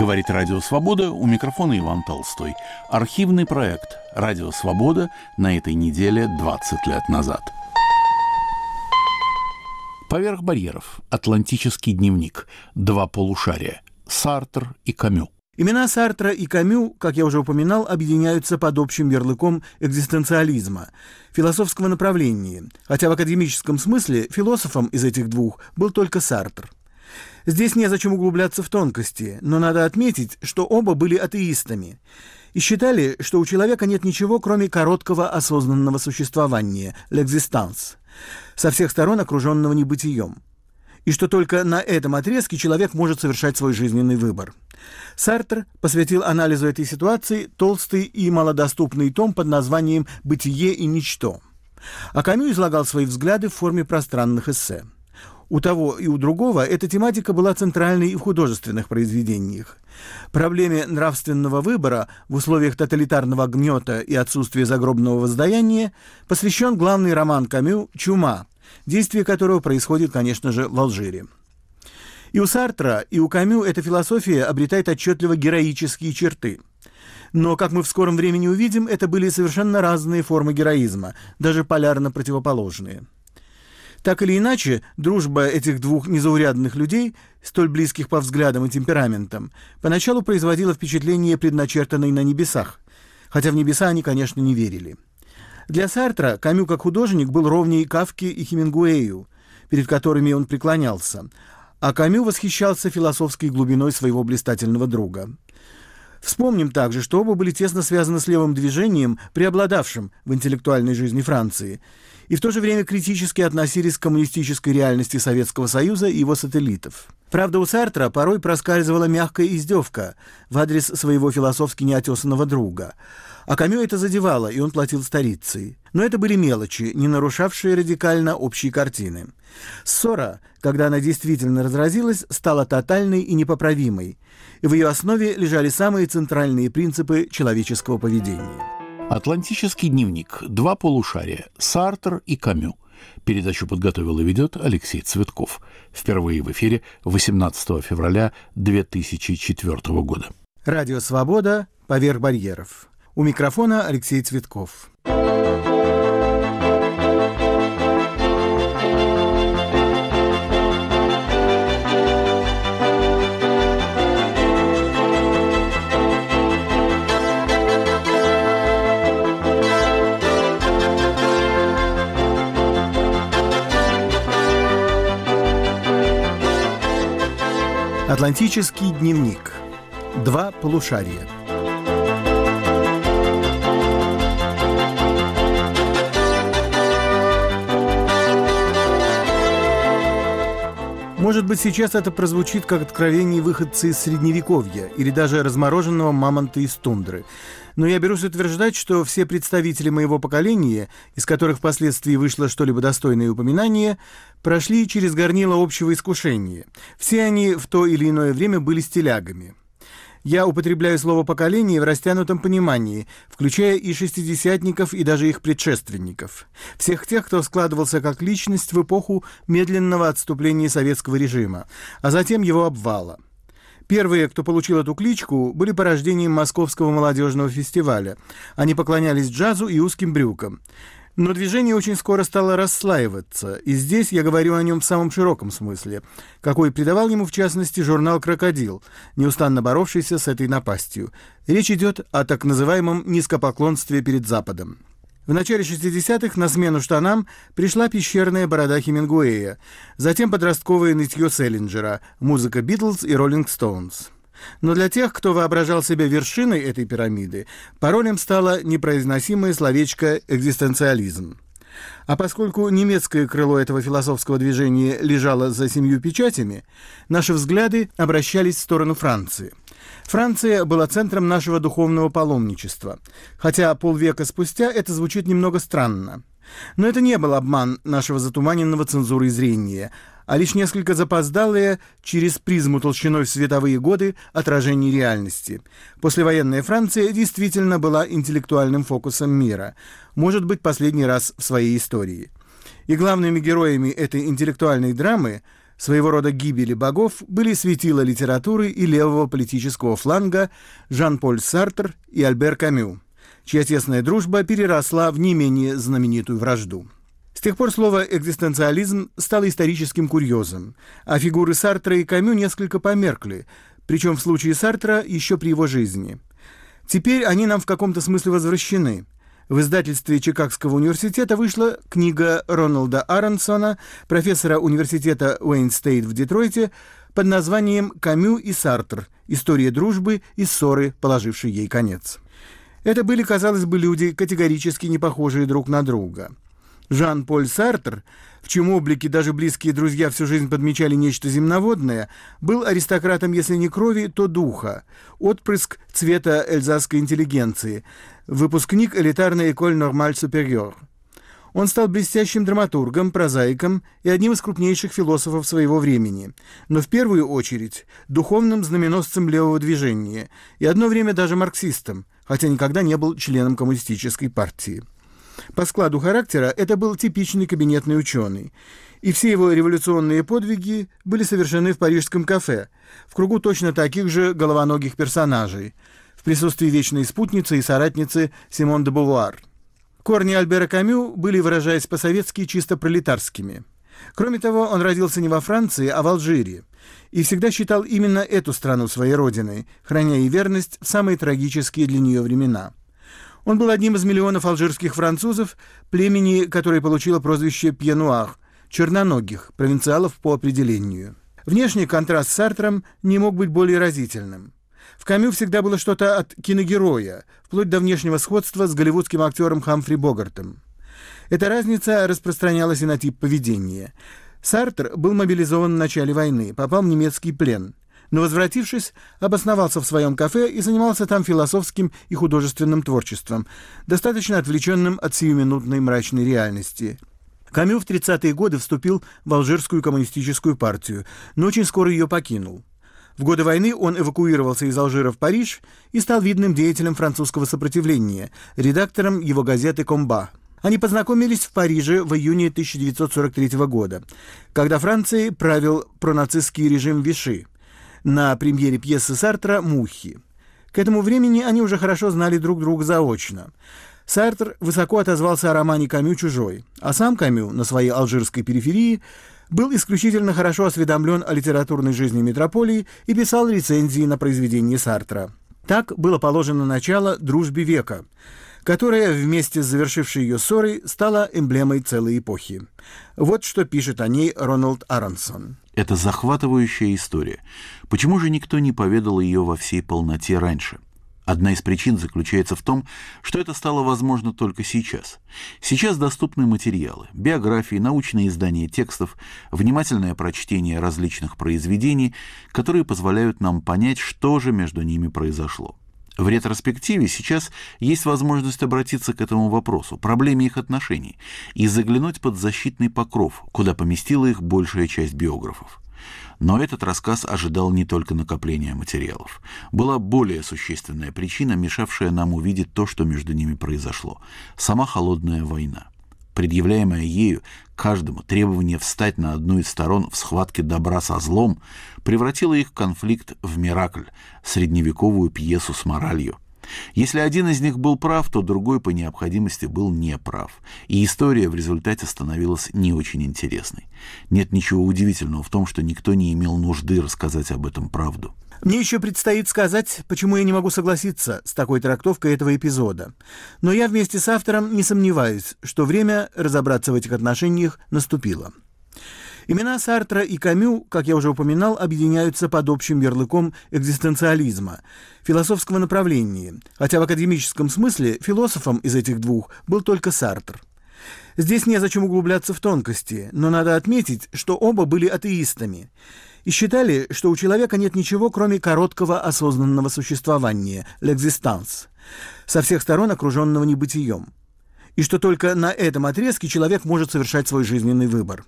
Говорит Радио Свобода, у микрофона Иван Толстой. Архивный проект «Радио Свобода» на этой неделе 20 лет назад. Поверх барьеров. Атлантический дневник. Два полушария. Сартр и Камю. Имена Сартра и Камю, как я уже упоминал, объединяются под общим ярлыком экзистенциализма, философского направления, хотя в академическом смысле философом из этих двух был только Сартр. Здесь незачем углубляться в тонкости, но надо отметить, что оба были атеистами и считали, что у человека нет ничего, кроме короткого осознанного существования, l'existence, со всех сторон окруженного небытием и что только на этом отрезке человек может совершать свой жизненный выбор. Сартер посвятил анализу этой ситуации толстый и малодоступный том под названием «Бытие и ничто». А Камю излагал свои взгляды в форме пространных эссе. У того и у другого эта тематика была центральной и в художественных произведениях. Проблеме нравственного выбора в условиях тоталитарного гнета и отсутствия загробного воздаяния посвящен главный роман Камю «Чума», действие которого происходит, конечно же, в Алжире. И у Сартра, и у Камю эта философия обретает отчетливо героические черты. Но, как мы в скором времени увидим, это были совершенно разные формы героизма, даже полярно противоположные. Так или иначе, дружба этих двух незаурядных людей, столь близких по взглядам и темпераментам, поначалу производила впечатление предначертанной на небесах, хотя в небеса они, конечно, не верили. Для Сартра Камю как художник был ровнее Кавке и Хемингуэю, перед которыми он преклонялся, а Камю восхищался философской глубиной своего блистательного друга. Вспомним также, что оба были тесно связаны с левым движением, преобладавшим в интеллектуальной жизни Франции, и в то же время критически относились к коммунистической реальности Советского Союза и его сателлитов. Правда, у Сартра порой проскальзывала мягкая издевка в адрес своего философски неотесанного друга – а Камю это задевало, и он платил старицей. Но это были мелочи, не нарушавшие радикально общей картины. Ссора, когда она действительно разразилась, стала тотальной и непоправимой, и в ее основе лежали самые центральные принципы человеческого поведения. Атлантический дневник. Два полушария. Сартер и Камю. Передачу подготовил и ведет Алексей Цветков. Впервые в эфире 18 февраля 2004 года. Радио «Свобода. Поверх барьеров». У микрофона Алексей Цветков. Атлантический дневник. Два полушария. Может быть, сейчас это прозвучит как откровение выходцы из Средневековья или даже размороженного мамонта из тундры. Но я берусь утверждать, что все представители моего поколения, из которых впоследствии вышло что-либо достойное упоминание, прошли через горнило общего искушения. Все они в то или иное время были стилягами. Я употребляю слово «поколение» в растянутом понимании, включая и шестидесятников, и даже их предшественников. Всех тех, кто складывался как личность в эпоху медленного отступления советского режима, а затем его обвала. Первые, кто получил эту кличку, были порождением Московского молодежного фестиваля. Они поклонялись джазу и узким брюкам. Но движение очень скоро стало расслаиваться, и здесь я говорю о нем в самом широком смысле, какой придавал ему, в частности, журнал «Крокодил», неустанно боровшийся с этой напастью. Речь идет о так называемом низкопоклонстве перед Западом. В начале 60-х на смену штанам пришла пещерная борода Хемингуэя, затем подростковое нытье Селлинджера, музыка Битлз и Роллинг Стоунс. Но для тех, кто воображал себя вершиной этой пирамиды, паролем стало непроизносимое словечко «экзистенциализм». А поскольку немецкое крыло этого философского движения лежало за семью печатями, наши взгляды обращались в сторону Франции. Франция была центром нашего духовного паломничества, хотя полвека спустя это звучит немного странно. Но это не был обман нашего затуманенного цензурой зрения, а лишь несколько запоздалые через призму толщиной в световые годы отражение реальности. Послевоенная Франция действительно была интеллектуальным фокусом мира, может быть, последний раз в своей истории. И главными героями этой интеллектуальной драмы своего рода гибели богов, были светила литературы и левого политического фланга Жан-Поль Сартр и Альбер Камю, чья тесная дружба переросла в не менее знаменитую вражду. С тех пор слово «экзистенциализм» стало историческим курьезом, а фигуры Сартра и Камю несколько померкли, причем в случае Сартра еще при его жизни. Теперь они нам в каком-то смысле возвращены – в издательстве Чикагского университета вышла книга Роналда Аронсона, профессора университета Уэйн-Стейт в Детройте, под названием «Камю и Сартр. История дружбы и ссоры, положившей ей конец». Это были, казалось бы, люди, категорически не похожие друг на друга – Жан-Поль Сартр, в чьем облике даже близкие друзья всю жизнь подмечали нечто земноводное, был аристократом, если не крови, то духа, отпрыск цвета эльзасской интеллигенции, выпускник элитарной «Эколь Нормаль Суперьор». Он стал блестящим драматургом, прозаиком и одним из крупнейших философов своего времени, но в первую очередь духовным знаменосцем левого движения и одно время даже марксистом, хотя никогда не был членом коммунистической партии. По складу характера это был типичный кабинетный ученый, и все его революционные подвиги были совершены в парижском кафе, в кругу точно таких же головоногих персонажей, в присутствии вечной спутницы и соратницы Симон де Бувуар. Корни Альбера Камю были, выражаясь по-советски, чисто пролетарскими. Кроме того, он родился не во Франции, а в Алжире, и всегда считал именно эту страну своей родиной, храня ей верность в самые трагические для нее времена – он был одним из миллионов алжирских французов, племени, которое получило прозвище «пьянуар» — черноногих, провинциалов по определению. Внешний контраст с Сартром не мог быть более разительным. В Камю всегда было что-то от киногероя, вплоть до внешнего сходства с голливудским актером Хамфри Богартом. Эта разница распространялась и на тип поведения. Сартр был мобилизован в начале войны, попал в немецкий плен но, возвратившись, обосновался в своем кафе и занимался там философским и художественным творчеством, достаточно отвлеченным от сиюминутной мрачной реальности. Камю в 30-е годы вступил в Алжирскую коммунистическую партию, но очень скоро ее покинул. В годы войны он эвакуировался из Алжира в Париж и стал видным деятелем французского сопротивления, редактором его газеты «Комба». Они познакомились в Париже в июне 1943 года, когда Францией правил пронацистский режим Виши – на премьере пьесы Сартра «Мухи». К этому времени они уже хорошо знали друг друга заочно. Сартр высоко отозвался о романе Камю «Чужой», а сам Камю на своей алжирской периферии был исключительно хорошо осведомлен о литературной жизни метрополии и писал рецензии на произведения Сартра. Так было положено начало «Дружбе века», которая вместе с завершившей ее ссорой стала эмблемой целой эпохи. Вот что пишет о ней Роналд Аронсон. Это захватывающая история. Почему же никто не поведал ее во всей полноте раньше? Одна из причин заключается в том, что это стало возможно только сейчас. Сейчас доступны материалы, биографии, научные издания текстов, внимательное прочтение различных произведений, которые позволяют нам понять, что же между ними произошло. В ретроспективе сейчас есть возможность обратиться к этому вопросу, проблеме их отношений, и заглянуть под защитный покров, куда поместила их большая часть биографов. Но этот рассказ ожидал не только накопления материалов. Была более существенная причина, мешавшая нам увидеть то, что между ними произошло. Сама холодная война предъявляемое ею каждому требование встать на одну из сторон в схватке добра со злом, превратило их конфликт в миракль, средневековую пьесу с моралью. Если один из них был прав, то другой по необходимости был неправ, и история в результате становилась не очень интересной. Нет ничего удивительного в том, что никто не имел нужды рассказать об этом правду. Мне еще предстоит сказать, почему я не могу согласиться с такой трактовкой этого эпизода. Но я вместе с автором не сомневаюсь, что время разобраться в этих отношениях наступило. Имена Сартра и Камю, как я уже упоминал, объединяются под общим ярлыком экзистенциализма, философского направления, хотя в академическом смысле философом из этих двух был только Сартр. Здесь незачем углубляться в тонкости, но надо отметить, что оба были атеистами и считали, что у человека нет ничего, кроме короткого осознанного существования, l'existence, со всех сторон окруженного небытием, и что только на этом отрезке человек может совершать свой жизненный выбор.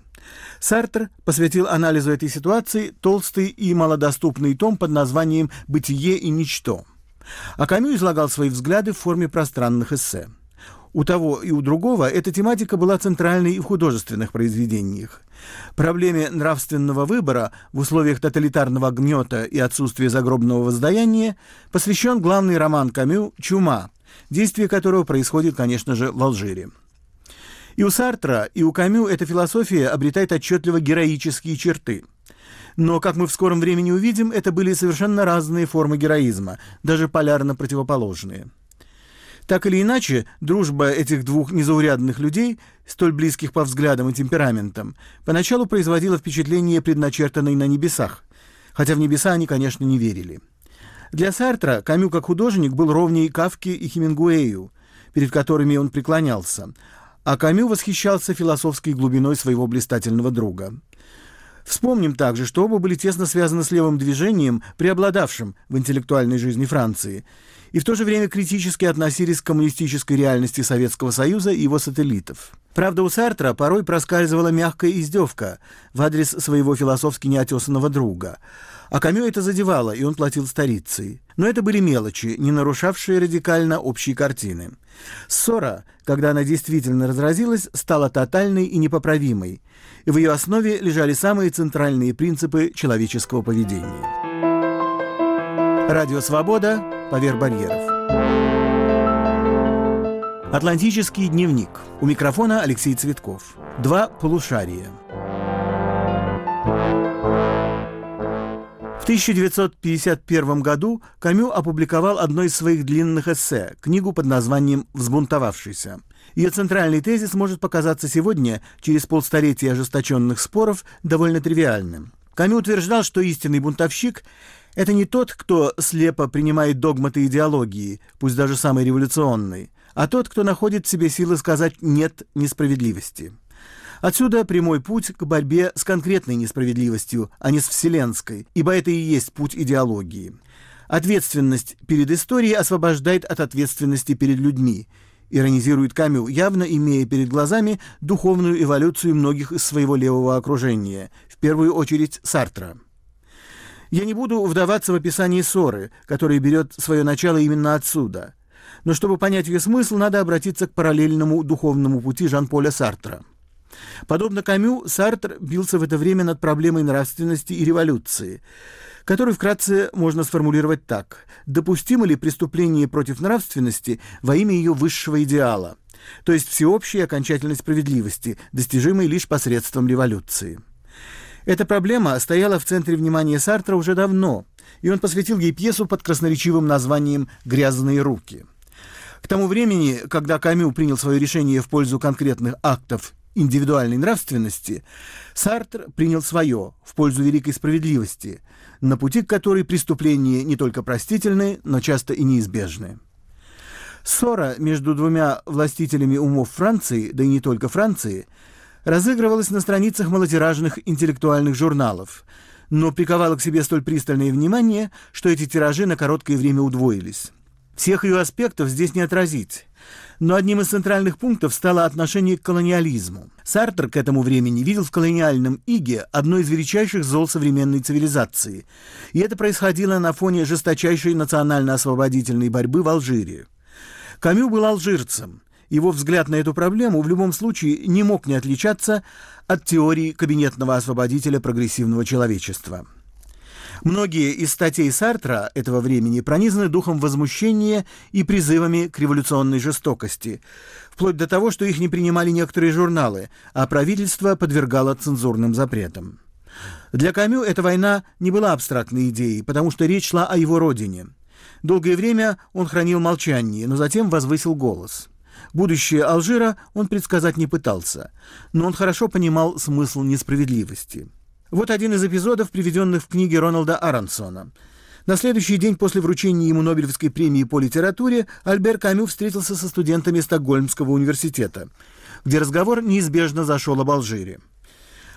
Сартр посвятил анализу этой ситуации толстый и малодоступный том под названием «Бытие и ничто», а Камю излагал свои взгляды в форме пространных эссе. У того и у другого эта тематика была центральной и в художественных произведениях. Проблеме нравственного выбора в условиях тоталитарного гнета и отсутствия загробного воздаяния посвящен главный роман Камю «Чума», действие которого происходит, конечно же, в Алжире. И у Сартра, и у Камю эта философия обретает отчетливо героические черты. Но, как мы в скором времени увидим, это были совершенно разные формы героизма, даже полярно противоположные. Так или иначе, дружба этих двух незаурядных людей, столь близких по взглядам и темпераментам, поначалу производила впечатление предначертанной на небесах, хотя в небеса они, конечно, не верили. Для Сартра Камю как художник был ровнее Кавке и Хемингуэю, перед которыми он преклонялся, а Камю восхищался философской глубиной своего блистательного друга. Вспомним также, что оба были тесно связаны с левым движением, преобладавшим в интеллектуальной жизни Франции, и в то же время критически относились к коммунистической реальности Советского Союза и его сателлитов. Правда, у Сартра порой проскальзывала мягкая издевка в адрес своего философски неотесанного друга. А Камю это задевало, и он платил старицей. Но это были мелочи, не нарушавшие радикально общей картины. Ссора, когда она действительно разразилась, стала тотальной и непоправимой, и в ее основе лежали самые центральные принципы человеческого поведения. Радио «Свобода» поверх барьеров. Атлантический дневник. У микрофона Алексей Цветков. Два полушария. В 1951 году Камю опубликовал одно из своих длинных эссе, книгу под названием «Взбунтовавшийся». Ее центральный тезис может показаться сегодня, через полстолетия ожесточенных споров, довольно тривиальным. Камю утверждал, что истинный бунтовщик – это не тот, кто слепо принимает догматы идеологии, пусть даже самой революционной, а тот, кто находит в себе силы сказать «нет» несправедливости. Отсюда прямой путь к борьбе с конкретной несправедливостью, а не с вселенской, ибо это и есть путь идеологии. Ответственность перед историей освобождает от ответственности перед людьми, иронизирует Камю, явно имея перед глазами духовную эволюцию многих из своего левого окружения, в первую очередь Сартра. Я не буду вдаваться в описание ссоры, которая берет свое начало именно отсюда. Но чтобы понять ее смысл, надо обратиться к параллельному духовному пути Жан-Поля Сартра – Подобно Камю, Сартр бился в это время над проблемой нравственности и революции, которую вкратце можно сформулировать так. Допустимо ли преступление против нравственности во имя ее высшего идеала, то есть всеобщей окончательной справедливости, достижимой лишь посредством революции? Эта проблема стояла в центре внимания Сартра уже давно, и он посвятил ей пьесу под красноречивым названием «Грязные руки». К тому времени, когда Камю принял свое решение в пользу конкретных актов индивидуальной нравственности, Сартр принял свое в пользу великой справедливости, на пути к которой преступления не только простительны, но часто и неизбежны. Ссора между двумя властителями умов Франции, да и не только Франции, разыгрывалась на страницах малотиражных интеллектуальных журналов, но приковала к себе столь пристальное внимание, что эти тиражи на короткое время удвоились. Всех ее аспектов здесь не отразить. Но одним из центральных пунктов стало отношение к колониализму. Сартер к этому времени видел в колониальном иге одно из величайших зол современной цивилизации. И это происходило на фоне жесточайшей национально-освободительной борьбы в Алжире. Камю был алжирцем. Его взгляд на эту проблему в любом случае не мог не отличаться от теории кабинетного освободителя прогрессивного человечества. Многие из статей Сартра этого времени пронизаны духом возмущения и призывами к революционной жестокости, вплоть до того, что их не принимали некоторые журналы, а правительство подвергало цензурным запретам. Для Камю эта война не была абстрактной идеей, потому что речь шла о его родине. Долгое время он хранил молчание, но затем возвысил голос. Будущее Алжира он предсказать не пытался, но он хорошо понимал смысл несправедливости. Вот один из эпизодов, приведенных в книге Роналда Аронсона. На следующий день после вручения ему Нобелевской премии по литературе Альбер Камю встретился со студентами Стокгольмского университета, где разговор неизбежно зашел об Алжире.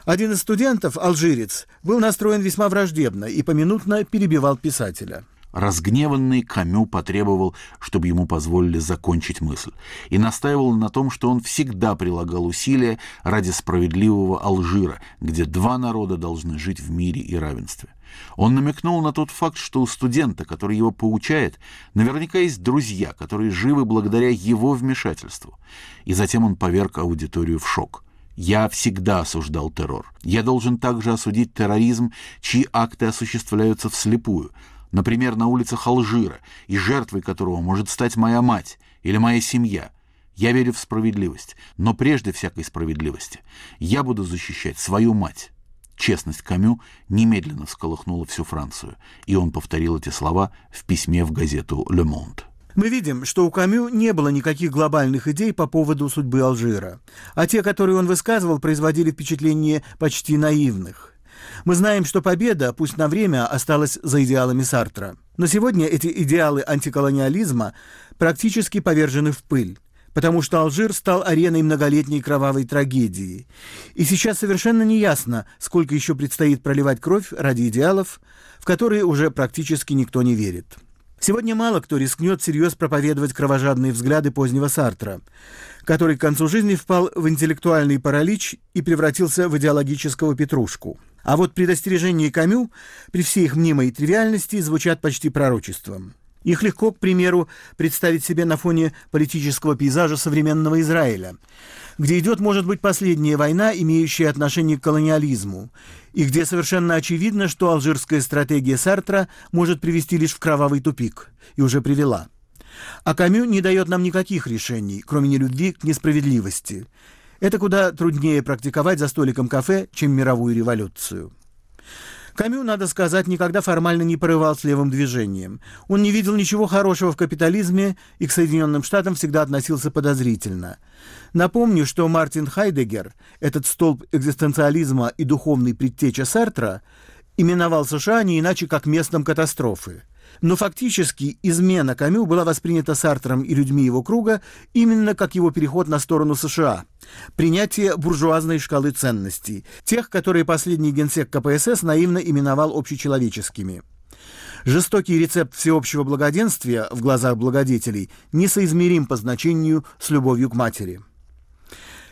Один из студентов, алжирец, был настроен весьма враждебно и поминутно перебивал писателя. Разгневанный Камю потребовал, чтобы ему позволили закончить мысль, и настаивал на том, что он всегда прилагал усилия ради справедливого Алжира, где два народа должны жить в мире и равенстве. Он намекнул на тот факт, что у студента, который его поучает, наверняка есть друзья, которые живы благодаря его вмешательству. И затем он поверг аудиторию в шок. Я всегда осуждал террор. Я должен также осудить терроризм, чьи акты осуществляются вслепую – например, на улицах Алжира, и жертвой которого может стать моя мать или моя семья. Я верю в справедливость, но прежде всякой справедливости я буду защищать свою мать. Честность Камю немедленно всколыхнула всю Францию, и он повторил эти слова в письме в газету «Ле Монт». Мы видим, что у Камю не было никаких глобальных идей по поводу судьбы Алжира, а те, которые он высказывал, производили впечатление почти наивных. Мы знаем, что победа, пусть на время, осталась за идеалами Сартра. Но сегодня эти идеалы антиколониализма практически повержены в пыль потому что Алжир стал ареной многолетней кровавой трагедии. И сейчас совершенно неясно, сколько еще предстоит проливать кровь ради идеалов, в которые уже практически никто не верит. Сегодня мало кто рискнет всерьез проповедовать кровожадные взгляды позднего Сартра, который к концу жизни впал в интеллектуальный паралич и превратился в идеологического петрушку. А вот предостережения Камю при всей их мнимой тривиальности звучат почти пророчеством. Их легко, к примеру, представить себе на фоне политического пейзажа современного Израиля, где идет, может быть, последняя война, имеющая отношение к колониализму, и где совершенно очевидно, что алжирская стратегия Сартра может привести лишь в кровавый тупик, и уже привела. А Камю не дает нам никаких решений, кроме нелюбви к несправедливости – это куда труднее практиковать за столиком кафе, чем мировую революцию. Камю, надо сказать, никогда формально не порывал с левым движением. Он не видел ничего хорошего в капитализме и к Соединенным Штатам всегда относился подозрительно. Напомню, что Мартин Хайдегер, этот столб экзистенциализма и духовный предтеча Сартра, именовал США не иначе как местом катастрофы – но фактически измена Камю была воспринята Сартром и людьми его круга именно как его переход на сторону США, принятие буржуазной шкалы ценностей, тех, которые последний генсек КПСС наивно именовал общечеловеческими. Жестокий рецепт всеобщего благоденствия в глазах благодетелей несоизмерим по значению с любовью к матери.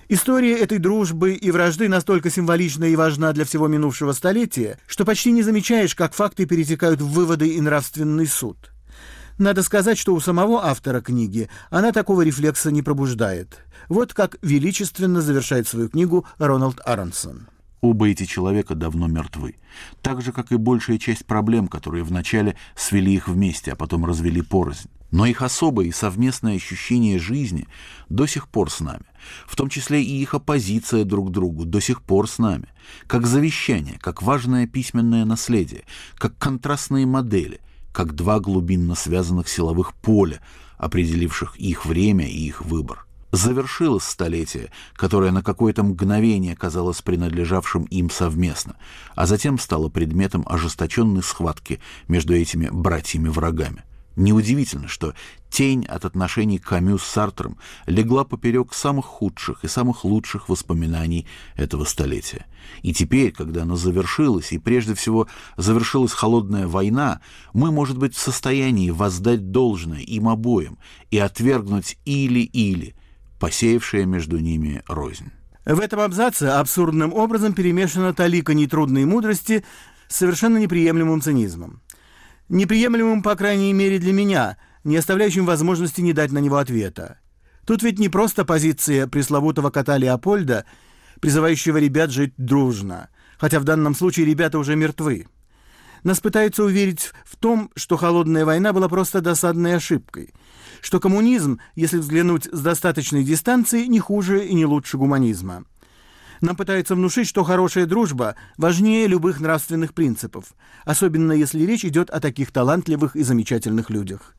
История этой дружбы и вражды настолько символична и важна для всего минувшего столетия, что почти не замечаешь, как факты перетекают в выводы и нравственный суд. Надо сказать, что у самого автора книги она такого рефлекса не пробуждает. Вот как величественно завершает свою книгу Рональд Аронсон. Оба эти человека давно мертвы. Так же, как и большая часть проблем, которые вначале свели их вместе, а потом развели порознь. Но их особое и совместное ощущение жизни до сих пор с нами, в том числе и их оппозиция друг другу до сих пор с нами, как завещание, как важное письменное наследие, как контрастные модели, как два глубинно связанных силовых поля, определивших их время и их выбор завершилось столетие, которое на какое-то мгновение казалось принадлежавшим им совместно, а затем стало предметом ожесточенной схватки между этими братьями-врагами. Неудивительно, что тень от отношений Камю с Сартром легла поперек самых худших и самых лучших воспоминаний этого столетия. И теперь, когда оно завершилось, и прежде всего завершилась холодная война, мы, может быть, в состоянии воздать должное им обоим и отвергнуть или-или – посеявшая между ними рознь. В этом абзаце абсурдным образом перемешана талика нетрудной мудрости с совершенно неприемлемым цинизмом. Неприемлемым, по крайней мере, для меня, не оставляющим возможности не дать на него ответа. Тут ведь не просто позиция пресловутого кота Леопольда, призывающего ребят жить дружно, хотя в данном случае ребята уже мертвы. Нас пытаются уверить в том, что холодная война была просто досадной ошибкой – что коммунизм, если взглянуть с достаточной дистанции, не хуже и не лучше гуманизма. Нам пытаются внушить, что хорошая дружба важнее любых нравственных принципов, особенно если речь идет о таких талантливых и замечательных людях.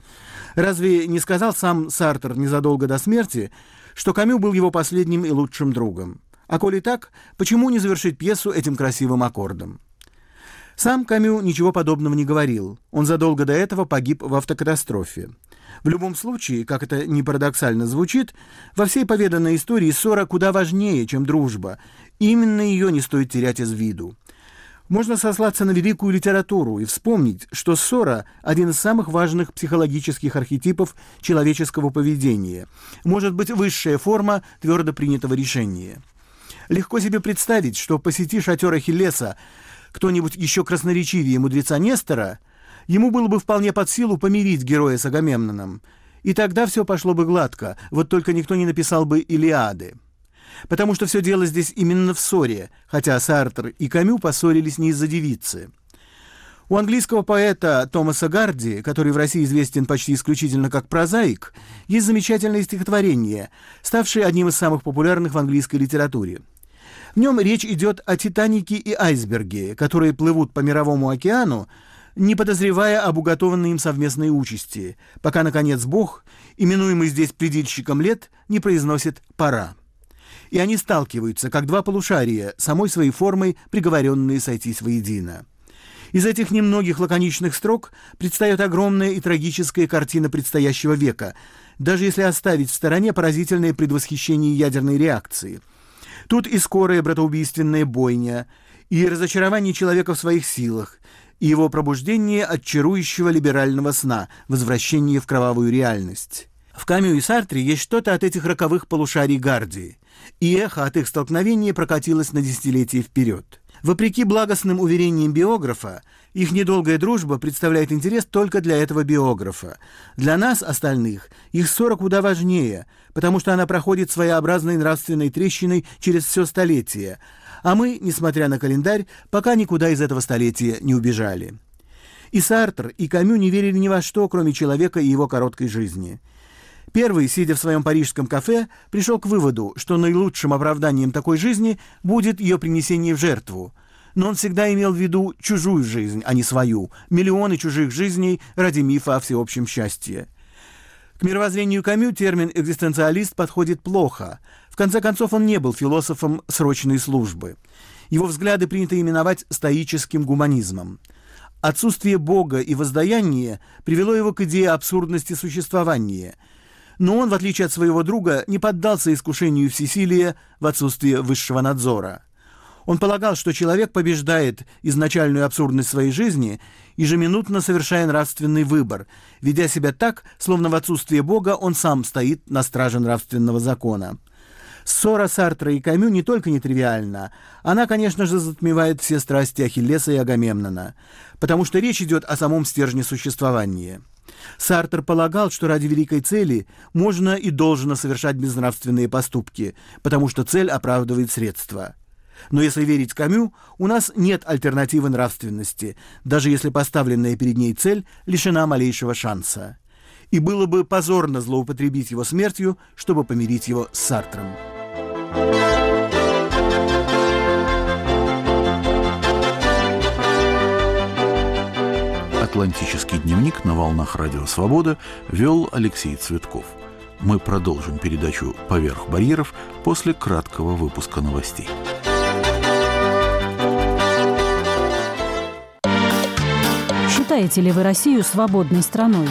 Разве не сказал сам Сартер незадолго до смерти, что Камю был его последним и лучшим другом? А коли так, почему не завершить пьесу этим красивым аккордом? Сам Камю ничего подобного не говорил. Он задолго до этого погиб в автокатастрофе. В любом случае, как это не парадоксально звучит, во всей поведанной истории ссора куда важнее, чем дружба. Именно ее не стоит терять из виду. Можно сослаться на великую литературу и вспомнить, что ссора – один из самых важных психологических архетипов человеческого поведения, может быть высшая форма твердо принятого решения. Легко себе представить, что посети шатер Ахиллеса кто-нибудь еще красноречивее мудреца Нестора, ему было бы вполне под силу помирить героя с Агамемноном, и тогда все пошло бы гладко, вот только никто не написал бы «Илиады». Потому что все дело здесь именно в ссоре, хотя Сартр и Камю поссорились не из-за девицы. У английского поэта Томаса Гарди, который в России известен почти исключительно как прозаик, есть замечательное стихотворение, ставшее одним из самых популярных в английской литературе. В нем речь идет о Титанике и айсберге, которые плывут по мировому океану, не подозревая об уготованной им совместной участи, пока, наконец, Бог, именуемый здесь предельщиком лет, не произносит «пора» и они сталкиваются, как два полушария, самой своей формой приговоренные сойтись воедино. Из этих немногих лаконичных строк предстает огромная и трагическая картина предстоящего века, даже если оставить в стороне поразительное предвосхищение ядерной реакции. Тут и скорая братоубийственная бойня, и разочарование человека в своих силах, и его пробуждение от чарующего либерального сна, возвращение в кровавую реальность. В Камю и Сартре есть что-то от этих роковых полушарий Гардии и эхо от их столкновения прокатилось на десятилетия вперед. Вопреки благостным уверениям биографа, их недолгая дружба представляет интерес только для этого биографа. Для нас, остальных, их ссора куда важнее, потому что она проходит своеобразной нравственной трещиной через все столетие, а мы, несмотря на календарь, пока никуда из этого столетия не убежали. И Сартр, и Камю не верили ни во что, кроме человека и его короткой жизни – Первый, сидя в своем парижском кафе, пришел к выводу, что наилучшим оправданием такой жизни будет ее принесение в жертву. Но он всегда имел в виду чужую жизнь, а не свою, миллионы чужих жизней ради мифа о всеобщем счастье. К мировоззрению Камю термин «экзистенциалист» подходит плохо. В конце концов, он не был философом срочной службы. Его взгляды принято именовать стоическим гуманизмом. Отсутствие Бога и воздаяния привело его к идее абсурдности существования – но он, в отличие от своего друга, не поддался искушению всесилия в отсутствие высшего надзора. Он полагал, что человек побеждает изначальную абсурдность своей жизни, ежеминутно совершая нравственный выбор, ведя себя так, словно в отсутствие Бога он сам стоит на страже нравственного закона. Ссора Сартра и Камю не только нетривиальна, она, конечно же, затмевает все страсти Ахиллеса и Агамемнона, потому что речь идет о самом стержне существования. Сартер полагал, что ради великой цели можно и должно совершать безнравственные поступки, потому что цель оправдывает средства. Но если верить Камю, у нас нет альтернативы нравственности, даже если поставленная перед ней цель лишена малейшего шанса. И было бы позорно злоупотребить его смертью, чтобы помирить его с Сартром. «Атлантический дневник» на волнах Радио Свобода вел Алексей Цветков. Мы продолжим передачу «Поверх барьеров» после краткого выпуска новостей. Считаете ли вы Россию свободной страной?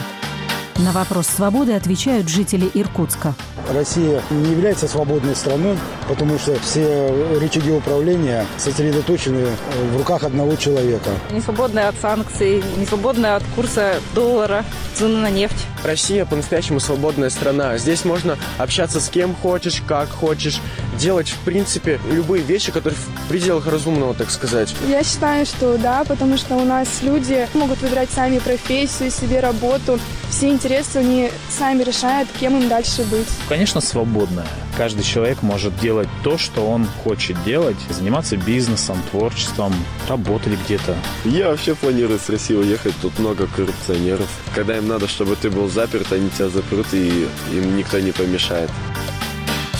На вопрос свободы отвечают жители Иркутска. Россия не является свободной страной, потому что все рычаги управления сосредоточены в руках одного человека. Не свободная от санкций, не свободная от курса доллара, цены на нефть. Россия по-настоящему свободная страна. Здесь можно общаться с кем хочешь, как хочешь, делать, в принципе, любые вещи, которые в пределах разумного, так сказать. Я считаю, что да, потому что у нас люди могут выбирать сами профессию, себе работу. Все интересы они сами решают, кем им дальше быть. Конечно, свободная. Каждый человек может делать то, что он хочет делать, заниматься бизнесом, творчеством, работать где-то. Я вообще планирую с России уехать, тут много коррупционеров. Когда им надо, чтобы ты был заперт, они тебя запрут, и им никто не помешает.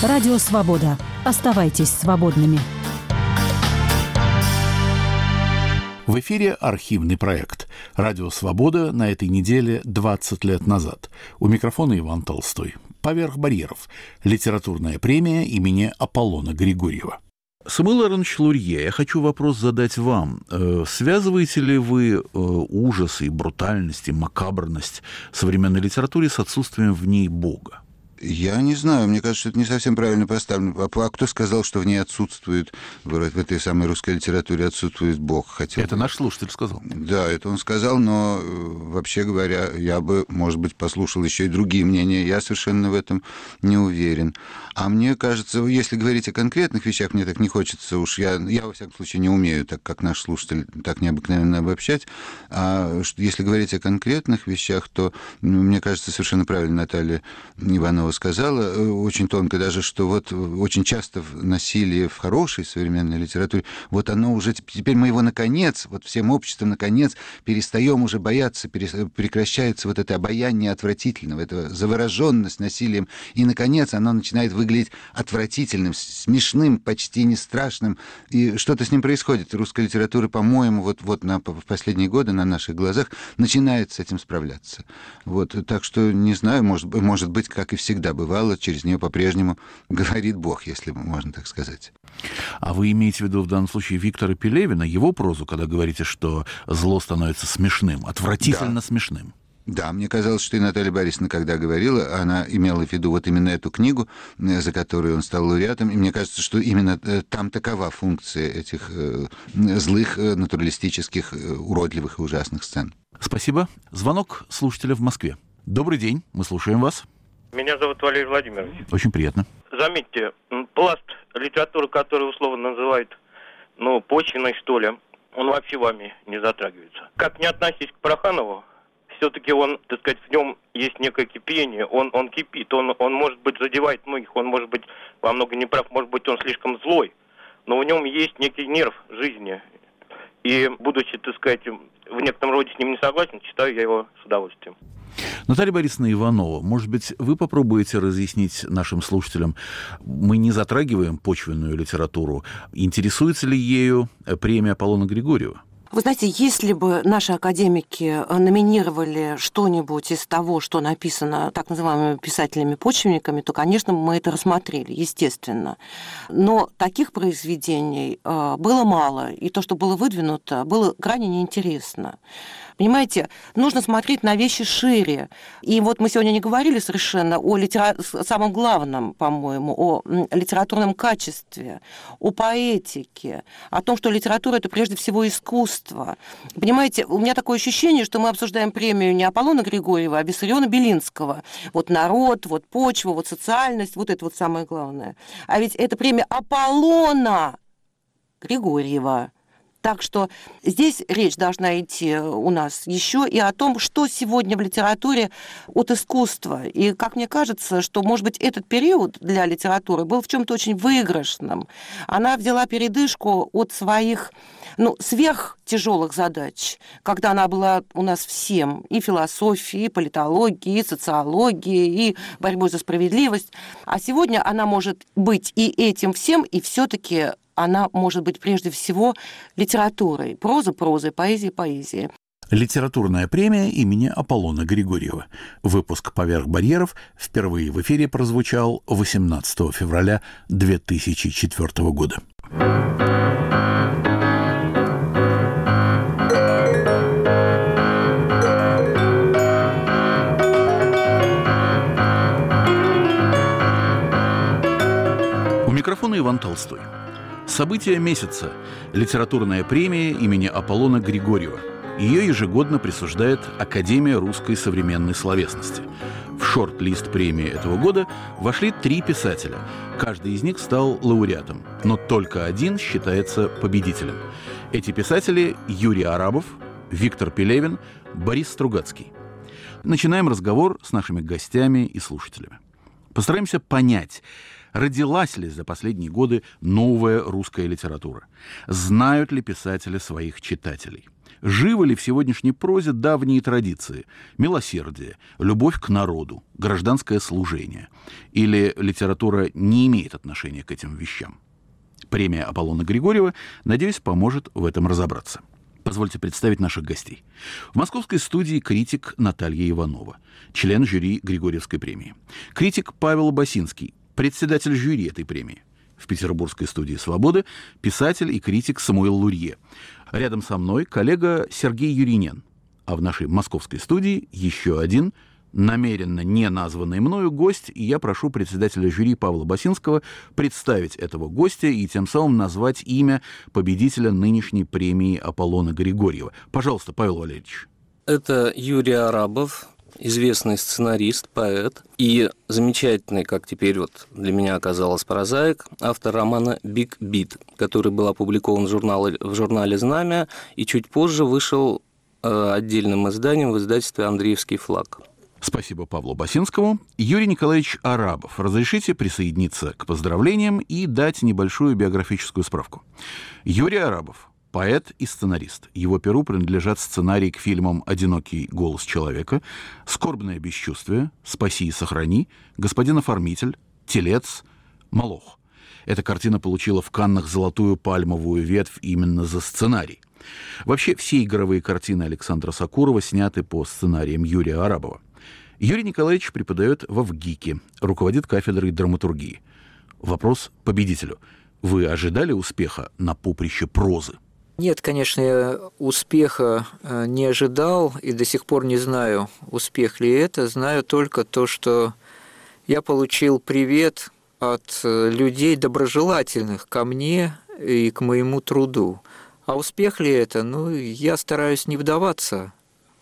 Радио «Свобода». Оставайтесь свободными. В эфире архивный проект «Радио Свобода» на этой неделе 20 лет назад. У микрофона Иван Толстой. «Поверх барьеров» – литературная премия имени Аполлона Григорьева. Самуил Аронович Лурье, я хочу вопрос задать вам. Э, связываете ли вы э, ужас и брутальность, и макабрность современной литературы с отсутствием в ней Бога? Я не знаю, мне кажется, это не совсем правильно поставлено. А, а кто сказал, что в ней отсутствует, в этой самой русской литературе отсутствует Бог? Хотел это бы... наш слушатель сказал. Да, это он сказал, но э, вообще говоря, я бы, может быть, послушал еще и другие мнения. Я совершенно в этом не уверен. А мне кажется, если говорить о конкретных вещах, мне так не хочется уж. Я, я во всяком случае, не умею, так как наш слушатель, так необыкновенно обобщать. А если говорить о конкретных вещах, то, мне кажется, совершенно правильно Наталья Иванова сказала, э, очень тонко даже, что вот очень часто насилие в хорошей современной литературе, вот оно уже, теперь мы его наконец, вот всем обществом наконец перестаем уже бояться, прекращается вот это обаяние отвратительного, эта завороженность насилием, и, наконец, оно начинает выглядеть отвратительным, смешным, почти не страшным, и что-то с ним происходит. Русская литература, по-моему, вот, вот на, в последние годы на наших глазах начинает с этим справляться. Вот, так что, не знаю, может, может быть, как и всегда, всегда бывало, через нее по-прежнему говорит Бог, если можно так сказать. А вы имеете в виду в данном случае Виктора Пелевина, его прозу, когда говорите, что зло становится смешным, отвратительно да. смешным? Да, мне казалось, что и Наталья Борисовна, когда говорила, она имела в виду вот именно эту книгу, э, за которую он стал лауреатом, и мне кажется, что именно э, там такова функция этих э, злых, натуралистических, уродливых и ужасных сцен. Спасибо. Звонок слушателя в Москве. Добрый день, мы слушаем вас. Меня зовут Валерий Владимирович. Очень приятно. Заметьте, пласт литературы, который условно называют, ну, почвенной, что ли, он вообще вами не затрагивается. Как не относись к Проханову, все-таки он, так сказать, в нем есть некое кипение, он, он кипит, он, он, может быть, задевает многих, он, может быть, во много не прав, может быть, он слишком злой, но в нем есть некий нерв жизни. И, будучи, так сказать, в некотором роде с ним не согласен, читаю я его с удовольствием. Наталья Борисовна Иванова, может быть, вы попробуете разъяснить нашим слушателям, мы не затрагиваем почвенную литературу, интересуется ли ею премия Аполлона Григорьева? Вы знаете, если бы наши академики номинировали что-нибудь из того, что написано так называемыми писателями-почвенниками, то, конечно, мы это рассмотрели, естественно. Но таких произведений э, было мало, и то, что было выдвинуто, было крайне неинтересно. Понимаете, нужно смотреть на вещи шире. И вот мы сегодня не говорили совершенно о литера... самом главном, по-моему, о литературном качестве, о поэтике, о том, что литература – это прежде всего искусство. Понимаете, у меня такое ощущение, что мы обсуждаем премию не Аполлона Григорьева, а Виссариона Белинского. Вот народ, вот почва, вот социальность, вот это вот самое главное. А ведь это премия Аполлона Григорьева. Так что здесь речь должна идти у нас еще и о том, что сегодня в литературе от искусства. И как мне кажется, что, может быть, этот период для литературы был в чем-то очень выигрышным. Она взяла передышку от своих ну, сверх тяжелых задач, когда она была у нас всем, и философией, и политологией, и социологией, и борьбой за справедливость. А сегодня она может быть и этим всем, и все-таки она может быть прежде всего литературой. Проза прозой, поэзия поэзия. Литературная премия имени Аполлона Григорьева. Выпуск «Поверх барьеров» впервые в эфире прозвучал 18 февраля 2004 года. У микрофона Иван Толстой. Событие месяца – литературная премия имени Аполлона Григорьева. Ее ежегодно присуждает Академия русской современной словесности. В шорт-лист премии этого года вошли три писателя. Каждый из них стал лауреатом, но только один считается победителем. Эти писатели – Юрий Арабов, Виктор Пелевин, Борис Стругацкий. Начинаем разговор с нашими гостями и слушателями. Постараемся понять, Родилась ли за последние годы новая русская литература? Знают ли писатели своих читателей? Живы ли в сегодняшней прозе давние традиции? Милосердие, любовь к народу, гражданское служение? Или литература не имеет отношения к этим вещам? Премия Аполлона Григорьева, надеюсь, поможет в этом разобраться. Позвольте представить наших гостей. В московской студии критик Наталья Иванова, член жюри Григорьевской премии. Критик Павел Басинский, председатель жюри этой премии. В петербургской студии «Свободы» писатель и критик Самуил Лурье. Рядом со мной коллега Сергей Юринен. А в нашей московской студии еще один намеренно не названный мною гость, и я прошу председателя жюри Павла Басинского представить этого гостя и тем самым назвать имя победителя нынешней премии Аполлона Григорьева. Пожалуйста, Павел Валерьевич. Это Юрий Арабов, известный сценарист, поэт и замечательный, как теперь вот для меня оказалось, прозаик, автор романа «Биг Бит», который был опубликован в журнале, в журнале «Знамя» и чуть позже вышел э, отдельным изданием в издательстве «Андреевский флаг». Спасибо Павлу Басинскому. Юрий Николаевич Арабов, разрешите присоединиться к поздравлениям и дать небольшую биографическую справку. Юрий Арабов поэт и сценарист. Его перу принадлежат сценарии к фильмам «Одинокий голос человека», «Скорбное бесчувствие», «Спаси и сохрани», «Господин оформитель», «Телец», «Молох». Эта картина получила в Каннах золотую пальмовую ветвь именно за сценарий. Вообще все игровые картины Александра Сакурова сняты по сценариям Юрия Арабова. Юрий Николаевич преподает во ВГИКе, руководит кафедрой драматургии. Вопрос победителю. Вы ожидали успеха на поприще прозы? Нет, конечно, я успеха э, не ожидал и до сих пор не знаю, успех ли это. Знаю только то, что я получил привет от э, людей доброжелательных ко мне и к моему труду. А успех ли это? Ну, я стараюсь не вдаваться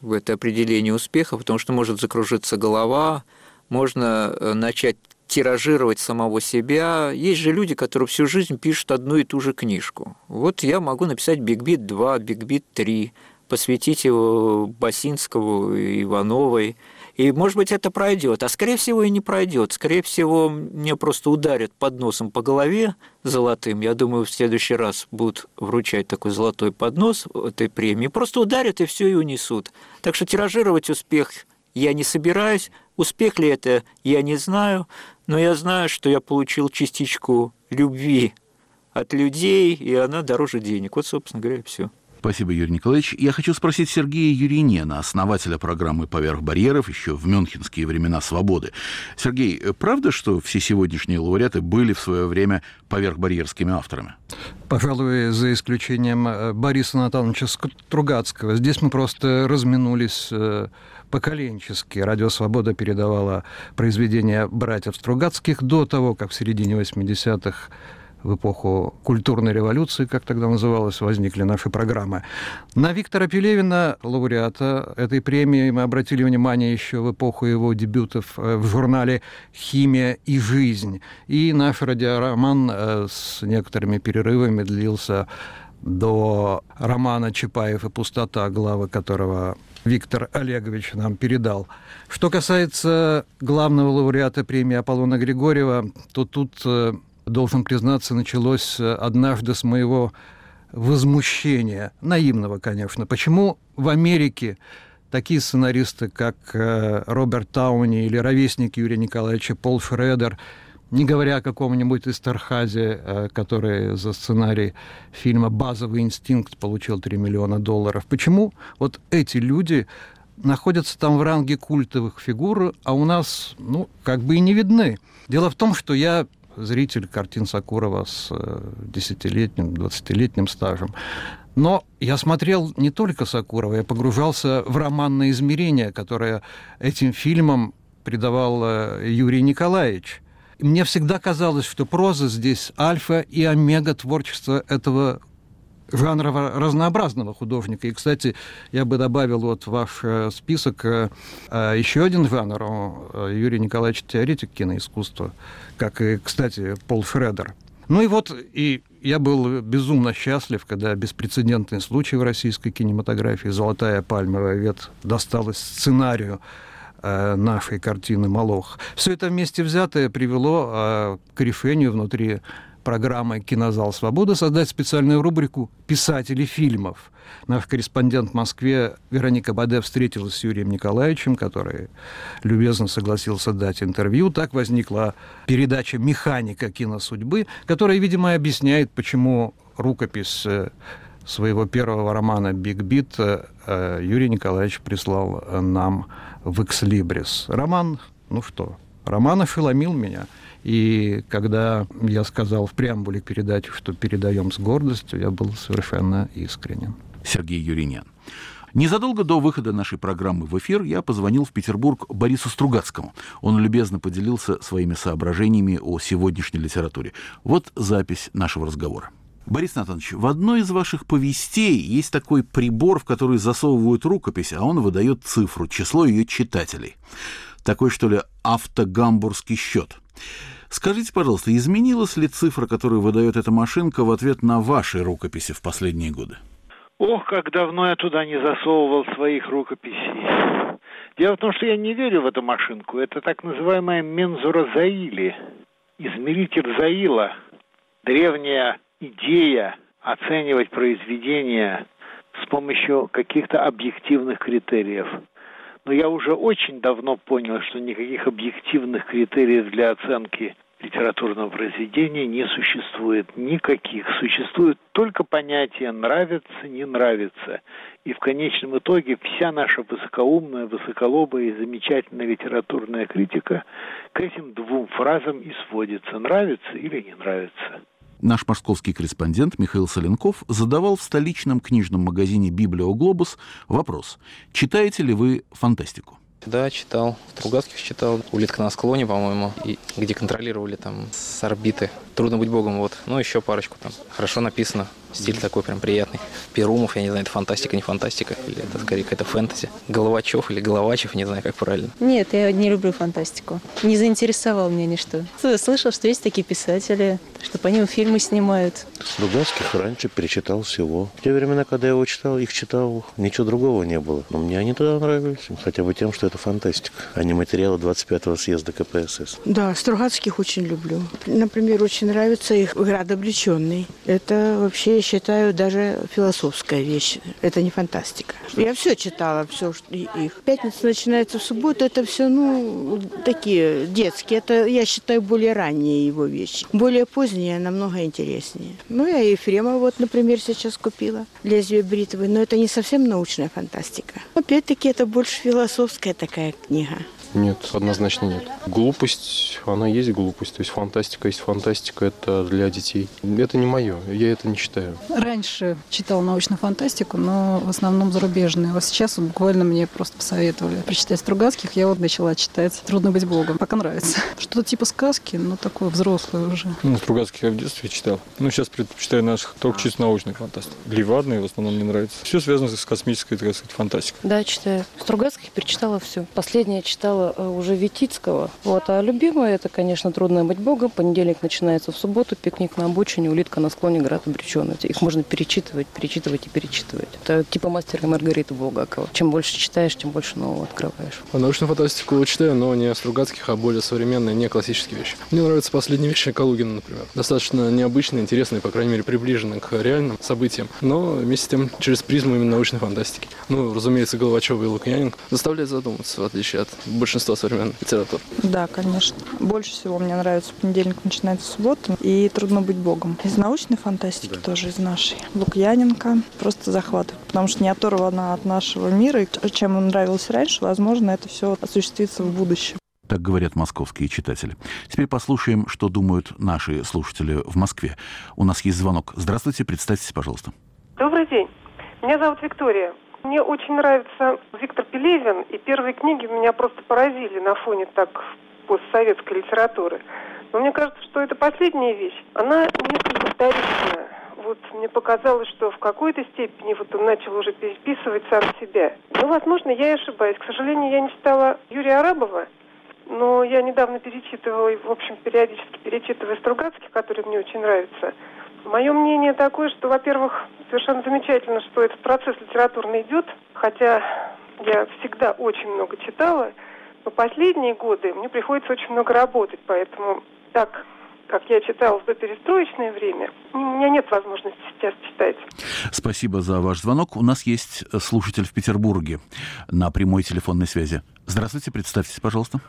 в это определение успеха, потому что может закружиться голова, можно э, начать тиражировать самого себя. Есть же люди, которые всю жизнь пишут одну и ту же книжку. Вот я могу написать «Биг Бит 2», «Биг Бит 3», посвятить его Басинскому, Ивановой. И, может быть, это пройдет. А, скорее всего, и не пройдет. Скорее всего, мне просто ударят подносом по голове золотым. Я думаю, в следующий раз будут вручать такой золотой поднос этой премии. Просто ударят и все и унесут. Так что тиражировать успех я не собираюсь. Успех ли это, я не знаю, но я знаю, что я получил частичку любви от людей, и она дороже денег. Вот, собственно говоря, все. Спасибо, Юрий Николаевич. Я хочу спросить Сергея Юринена, основателя программы «Поверх барьеров» еще в мюнхенские времена свободы. Сергей, правда, что все сегодняшние лауреаты были в свое время поверхбарьерскими авторами? Пожалуй, за исключением э, Бориса Натановича Стругацкого. Здесь мы просто разминулись э, поколенчески. Радио «Свобода» передавала произведения братьев Стругацких до того, как в середине 80-х в эпоху культурной революции, как тогда называлось, возникли наши программы. На Виктора Пелевина, лауреата этой премии, мы обратили внимание еще в эпоху его дебютов э, в журнале «Химия и жизнь». И наш радиороман э, с некоторыми перерывами длился до романа «Чапаев и пустота», главы которого Виктор Олегович нам передал. Что касается главного лауреата премии Аполлона Григорьева, то тут, э, должен признаться, началось э, однажды с моего возмущения, наивного, конечно. Почему в Америке такие сценаристы, как э, Роберт Тауни или ровесник Юрия Николаевича Пол Шредер – не говоря о каком-нибудь Эстерхазе, э, который за сценарий фильма «Базовый инстинкт» получил 3 миллиона долларов. Почему вот эти люди находятся там в ранге культовых фигур, а у нас, ну, как бы и не видны. Дело в том, что я зритель картин Сакурова с э, десятилетним, двадцатилетним стажем. Но я смотрел не только Сакурова, я погружался в романное измерение, которое этим фильмом придавал э, Юрий Николаевич. Мне всегда казалось, что проза здесь альфа и омега творчества этого жанра разнообразного художника. И, кстати, я бы добавил вот в ваш э, список э, э, еще один жанр. Юрий Николаевич теоретик киноискусства, как и, кстати, Пол Шредер. Ну и вот, и я был безумно счастлив, когда беспрецедентный случай в российской кинематографии «Золотая пальмовая вет» досталась сценарию нашей картины «Молох». Все это вместе взятое привело э, к решению внутри программы «Кинозал Свобода» создать специальную рубрику «Писатели фильмов». Наш корреспондент в Москве Вероника Баде встретилась с Юрием Николаевичем, который любезно согласился дать интервью. Так возникла передача «Механика киносудьбы», которая, видимо, объясняет, почему рукопись э, своего первого романа «Биг Бит» Юрий Николаевич прислал нам в «Экслибрис». Роман, ну что, роман ошеломил меня. И когда я сказал в преамбуле передачи, что передаем с гордостью, я был совершенно искренен. Сергей Юринян. Незадолго до выхода нашей программы в эфир я позвонил в Петербург Борису Стругацкому. Он любезно поделился своими соображениями о сегодняшней литературе. Вот запись нашего разговора. Борис Натанович, в одной из ваших повестей есть такой прибор, в который засовывают рукопись, а он выдает цифру, число ее читателей. Такой, что ли, автогамбургский счет. Скажите, пожалуйста, изменилась ли цифра, которую выдает эта машинка в ответ на ваши рукописи в последние годы? Ох, как давно я туда не засовывал своих рукописей. Дело в том, что я не верю в эту машинку. Это так называемая мензура Заили, измеритель Заила. Древняя идея оценивать произведения с помощью каких-то объективных критериев. Но я уже очень давно понял, что никаких объективных критериев для оценки литературного произведения не существует никаких. Существует только понятие «нравится», «не нравится». И в конечном итоге вся наша высокоумная, высоколобая и замечательная литературная критика к этим двум фразам и сводится «нравится» или «не нравится». Наш московский корреспондент Михаил Соленков задавал в столичном книжном магазине «Библиоглобус» вопрос «Читаете ли вы фантастику?» Да, читал. Стругацких читал. «Улитка на склоне», по-моему, и где контролировали там с орбиты. «Трудно быть богом», вот. Ну, еще парочку там. Хорошо написано. Стиль такой прям приятный. Перумов, я не знаю, это фантастика, не фантастика, или это скорее какая-то фэнтези. Головачев или Головачев, не знаю, как правильно. Нет, я не люблю фантастику. Не заинтересовал меня ничто. Слышал, что есть такие писатели, что по ним фильмы снимают. Стругацких раньше перечитал всего. В те времена, когда я его читал, их читал, ничего другого не было. Но мне они тогда нравились. Хотя бы тем, что это фантастика, а не материалы 25-го съезда КПСС. Да, Стругацких очень люблю. Например, очень нравится их «Град облеченный». Это вообще считаю, даже философская вещь. Это не фантастика. Я все читала, все их. Пятница начинается в субботу, это все, ну, такие детские. Это, я считаю, более ранние его вещи. Более поздние, намного интереснее. Ну, я Ефрема вот, например, сейчас купила. «Лезвие бритвы». Но это не совсем научная фантастика. Опять-таки, это больше философская такая книга. Нет, однозначно нет. Глупость, она есть глупость. То есть фантастика есть фантастика, это для детей. Это не мое, я это не читаю. Раньше читал научную фантастику, но в основном зарубежную. Вот сейчас буквально мне просто посоветовали прочитать Стругацких. Я вот начала читать «Трудно быть богом». Пока нравится. Что-то типа сказки, но такое взрослое уже. Ну, Стругацких я в детстве читал. Ну, сейчас предпочитаю наших только чисто научных фантастик. Ливадные в основном мне нравится. Все связано с космической, так сказать, фантастикой. Да, читаю. Стругацких перечитала все. Последнее читала читала э, уже Витицкого. Вот. А любимое это, конечно, «Трудно быть Богом». Понедельник начинается в субботу, «Пикник на обочине», «Улитка на склоне», «Град обреченный». Их можно перечитывать, перечитывать и перечитывать. Это типа «Мастер и Маргарита» Булгакова. Чем больше читаешь, тем больше нового открываешь. А научную фантастику читаю, но не Стругацких, а более современные, не классические вещи. Мне нравятся последние вещи Калугина, например. Достаточно необычные, интересные, по крайней мере, приближены к реальным событиям, но вместе с тем через призму именно научной фантастики. Ну, разумеется, Головачева и Лукьяненко заставляет задуматься, в отличие от большинства современной литературы. Да, конечно. Больше всего мне нравится понедельник начинается суббота и трудно быть богом. Из научной фантастики да. тоже из нашей. Лукьяненко просто захватывает, потому что не оторвана от нашего мира. И чем он нравился раньше, возможно, это все осуществится в будущем. Так говорят московские читатели. Теперь послушаем, что думают наши слушатели в Москве. У нас есть звонок. Здравствуйте, представьтесь, пожалуйста. Добрый день. Меня зовут Виктория. Мне очень нравится Виктор Пелевин, и первые книги меня просто поразили на фоне так постсоветской литературы. Но мне кажется, что это последняя вещь. Она несколько вторичная. Вот мне показалось, что в какой-то степени вот он начал уже переписывать сам себя. Ну, возможно, я и ошибаюсь. К сожалению, я не читала Юрия Арабова, но я недавно перечитывала, в общем, периодически перечитываю Стругацких, который мне очень нравится. Мое мнение такое, что, во-первых, совершенно замечательно, что этот процесс литературный идет, хотя я всегда очень много читала, но последние годы мне приходится очень много работать, поэтому так как я читала в доперестроечное время, у меня нет возможности сейчас читать. Спасибо за ваш звонок. У нас есть слушатель в Петербурге на прямой телефонной связи. Здравствуйте, представьтесь, пожалуйста.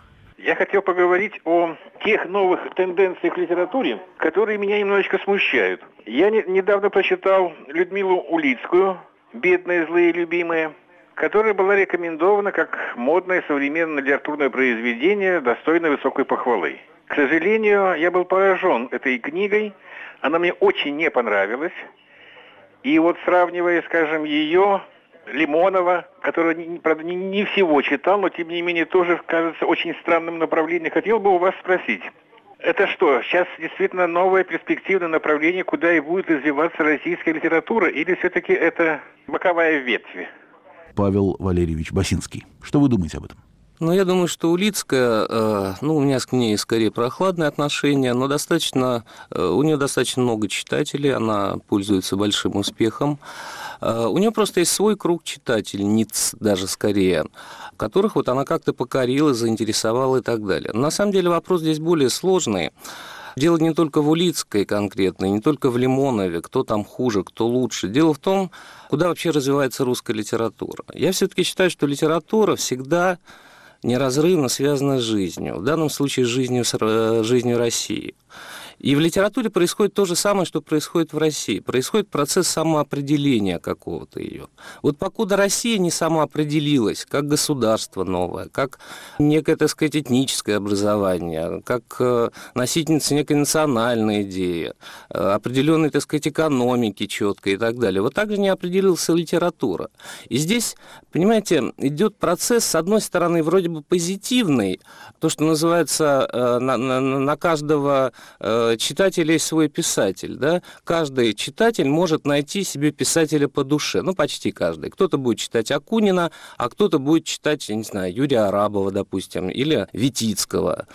Я хотел поговорить о тех новых тенденциях в литературе, которые меня немножечко смущают. Я не, недавно прочитал Людмилу Улицкую «Бедные, злые, любимые», которая была рекомендована как модное современное литературное произведение, достойное высокой похвалы. К сожалению, я был поражен этой книгой. Она мне очень не понравилась. И вот сравнивая, скажем, ее Лимонова, который, правда, не, не всего читал, но тем не менее тоже кажется очень странным направлением. Хотел бы у вас спросить, это что, сейчас действительно новое перспективное направление, куда и будет развиваться российская литература, или все-таки это боковая ветвь? Павел Валерьевич Басинский. Что вы думаете об этом? Ну, я думаю, что Улицкая, э, ну, у меня к ней скорее прохладное отношение, но достаточно, э, у нее достаточно много читателей, она пользуется большим успехом. Э, у нее просто есть свой круг читателей, ниц даже скорее, которых вот она как-то покорила, заинтересовала и так далее. Но на самом деле вопрос здесь более сложный. Дело не только в Улицкой конкретно, не только в Лимонове, кто там хуже, кто лучше. Дело в том, куда вообще развивается русская литература. Я все-таки считаю, что литература всегда неразрывно связана с жизнью, в данном случае с жизнью, с э, жизнью России. И в литературе происходит то же самое, что происходит в России. Происходит процесс самоопределения какого-то ее. Вот покуда Россия не самоопределилась, как государство новое, как некое, так сказать, этническое образование, как э, носительница некой национальной идеи, э, определенной, так сказать, экономики четкой и так далее. Вот так же не определился литература. И здесь, понимаете, идет процесс, с одной стороны, вроде бы позитивный, то, что называется э, на, на, на каждого читателя есть свой писатель, да, каждый читатель может найти себе писателя по душе, ну, почти каждый. Кто-то будет читать Акунина, а кто-то будет читать, я не знаю, Юрия Арабова, допустим, или Витицкого.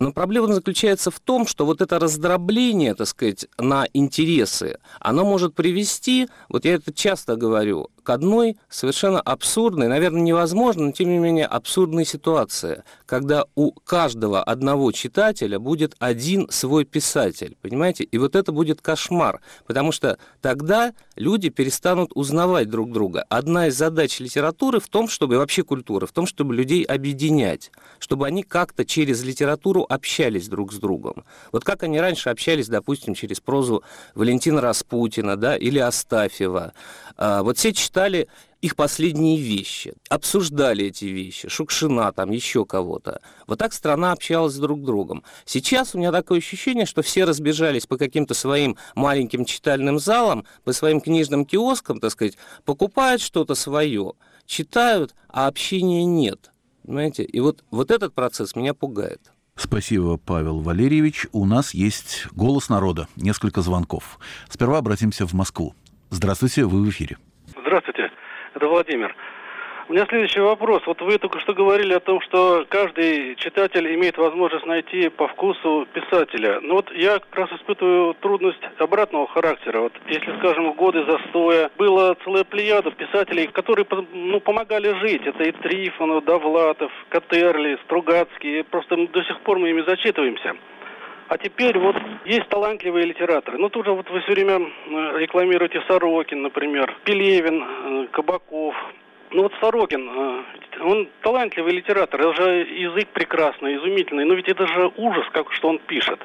Но проблема заключается в том, что вот это раздробление, так сказать, на интересы, оно может привести, вот я это часто говорю, к одной совершенно абсурдной, наверное, невозможной, но тем не менее абсурдной ситуации, когда у каждого одного читателя будет один свой писатель, понимаете? И вот это будет кошмар, потому что тогда люди перестанут узнавать друг друга. Одна из задач литературы в том, чтобы, вообще культуры, в том, чтобы людей объединять, чтобы они как-то через литературу общались друг с другом. Вот как они раньше общались, допустим, через прозу Валентина Распутина, да, или Астафьева. А, вот все читали их последние вещи, обсуждали эти вещи, Шукшина, там еще кого-то. Вот так страна общалась друг с другом. Сейчас у меня такое ощущение, что все разбежались по каким-то своим маленьким читальным залам, по своим книжным киоскам, так сказать, покупают что-то свое, читают, а общения нет. Понимаете? И вот, вот этот процесс меня пугает. Спасибо, Павел Валерьевич. У нас есть голос народа, несколько звонков. Сперва обратимся в Москву. Здравствуйте, вы в эфире. Здравствуйте, это Владимир. У меня следующий вопрос. Вот вы только что говорили о том, что каждый читатель имеет возможность найти по вкусу писателя. Но вот я как раз испытываю трудность обратного характера. Вот если, скажем, годы застоя было целая плеяда писателей, которые ну, помогали жить. Это и Трифонов, Довлатов, Катерли, Стругацкий. Просто до сих пор мы ими зачитываемся. А теперь вот есть талантливые литераторы. Ну, тут же вот вы все время э, рекламируете Сорокин, например, Пелевин, э, Кабаков, ну вот Сорокин, э, он талантливый литератор, это же язык прекрасный, изумительный, но ведь это же ужас, как что он пишет.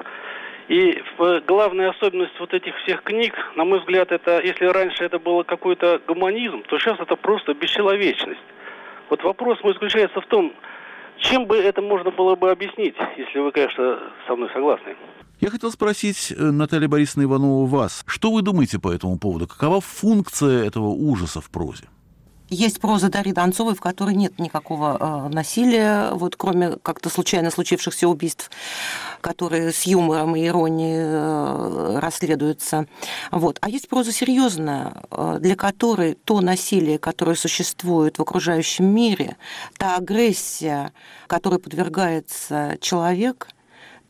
И главная особенность вот этих всех книг, на мой взгляд, это, если раньше это было какой-то гуманизм, то сейчас это просто бесчеловечность. Вот вопрос мой заключается в том, чем бы это можно было бы объяснить, если вы, конечно, со мной согласны? Я хотел спросить, э, Наталья Борисовна Иванова, вас. Что вы думаете по этому поводу? Какова функция этого ужаса в прозе? Есть проза Дарьи Донцовой, в которой нет никакого э, насилия, вот кроме как-то случайно случившихся убийств, которые с юмором и иронией э, расследуются. Вот. А есть проза серьезная, э, для которой то насилие, которое существует в окружающем мире, та агрессия, которой подвергается человек –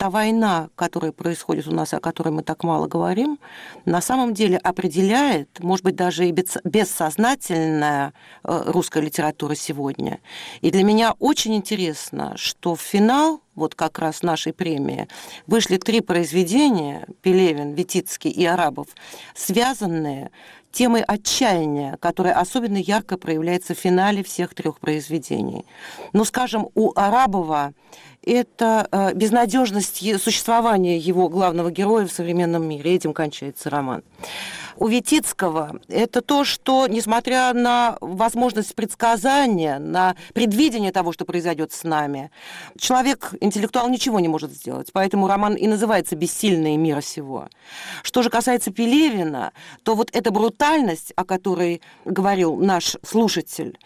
та война, которая происходит у нас, о которой мы так мало говорим, на самом деле определяет, может быть, даже и бессознательная э, русская литература сегодня. И для меня очень интересно, что в финал вот как раз нашей премии, вышли три произведения, Пелевин, Витицкий и Арабов, связанные темой отчаяния, которая особенно ярко проявляется в финале всех трех произведений. Ну, скажем, у Арабова это э, безнадежность существования его главного героя в современном мире. Этим кончается роман. у Витицкого, это то, что, несмотря на возможность предсказания, на предвидение того, что произойдет с нами, человек, интеллектуал, ничего не может сделать. Поэтому роман и называется «Бессильные мира сего». Что же касается Пелевина, то вот эта брутальность, о которой говорил наш слушатель,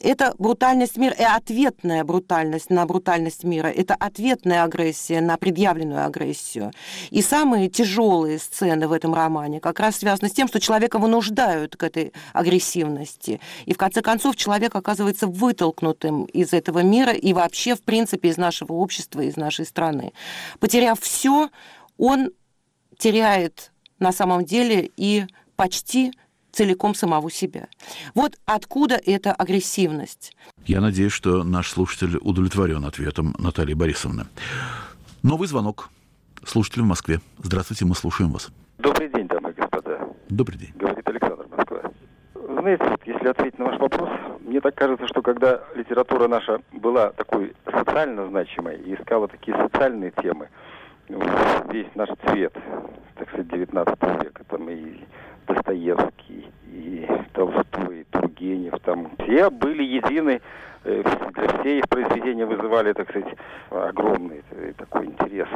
это брутальность мира и ответная брутальность на брутальность мира, это ответная агрессия на предъявленную агрессию. И самые тяжелые сцены в этом романе как раз связаны с тем, что человека вынуждают к этой агрессивности. И в конце концов человек оказывается вытолкнутым из этого мира и вообще, в принципе, из нашего общества, из нашей страны. Потеряв все, он теряет на самом деле и почти целиком самого себя. Вот откуда эта агрессивность. Я надеюсь, что наш слушатель удовлетворен ответом Натальи Борисовны. Новый звонок. Слушатель в Москве. Здравствуйте, мы слушаем вас. Добрый день, дамы и господа. Добрый день. Говорит Александр Москва. Знаете, вот если ответить на ваш вопрос, мне так кажется, что когда литература наша была такой социально значимой и искала такие социальные темы, весь наш цвет, так сказать, 19 века, там и Достоевский, и Толстой, и Тургенев, там все были едины, э, все их произведения вызывали, так сказать, огромный такой интерес.